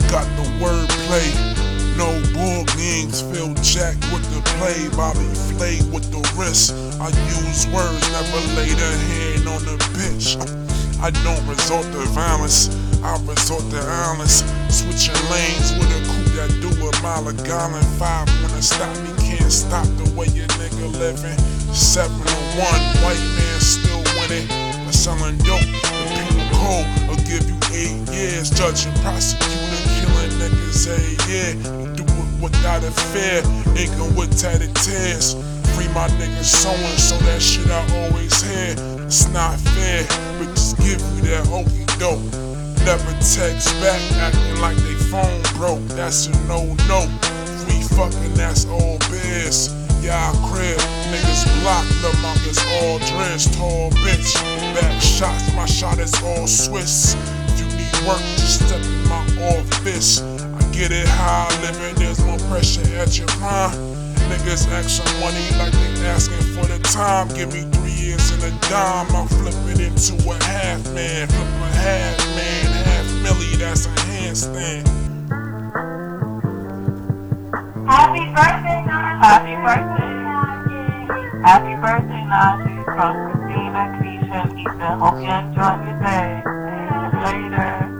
the wordplay. No bull gangs, Phil Jack with the play, Bobby Flay with the wrist. I use words, never laid a hand on the bitch. I don't resort to violence, I resort to violence. Switching lanes with a coupe that do a mile a gallon. Five wanna stop me, can't stop the way your nigga living. Seven to one, white man still winning. But selling dope, the penal code will give you eight years. Judge and killing niggas year. You do it without a fear, inking with tatted tears. Free my niggas sewing, so that shit I always hear. It's not fair, but just give me that okey doke. Never text back, acting like they phone broke. That's a no no. We fucking, that's all biz. Yeah, I crib, niggas block, the mongers all dressed, tall bitch. Back shots, my shot is all Swiss. If you need work, just step in my office. I get it how I live it, there's more pressure at your prime. Niggas ask for money like they asking for the time. Give me three years and a dime. I'm flipping into a half man. Flip a half man, half milli, that's a handstand. Happy birthday, Najee. Happy birthday. Happy birthday, Najee. From Christina, Keisha, and Ethan. Hope you enjoy your day. Later.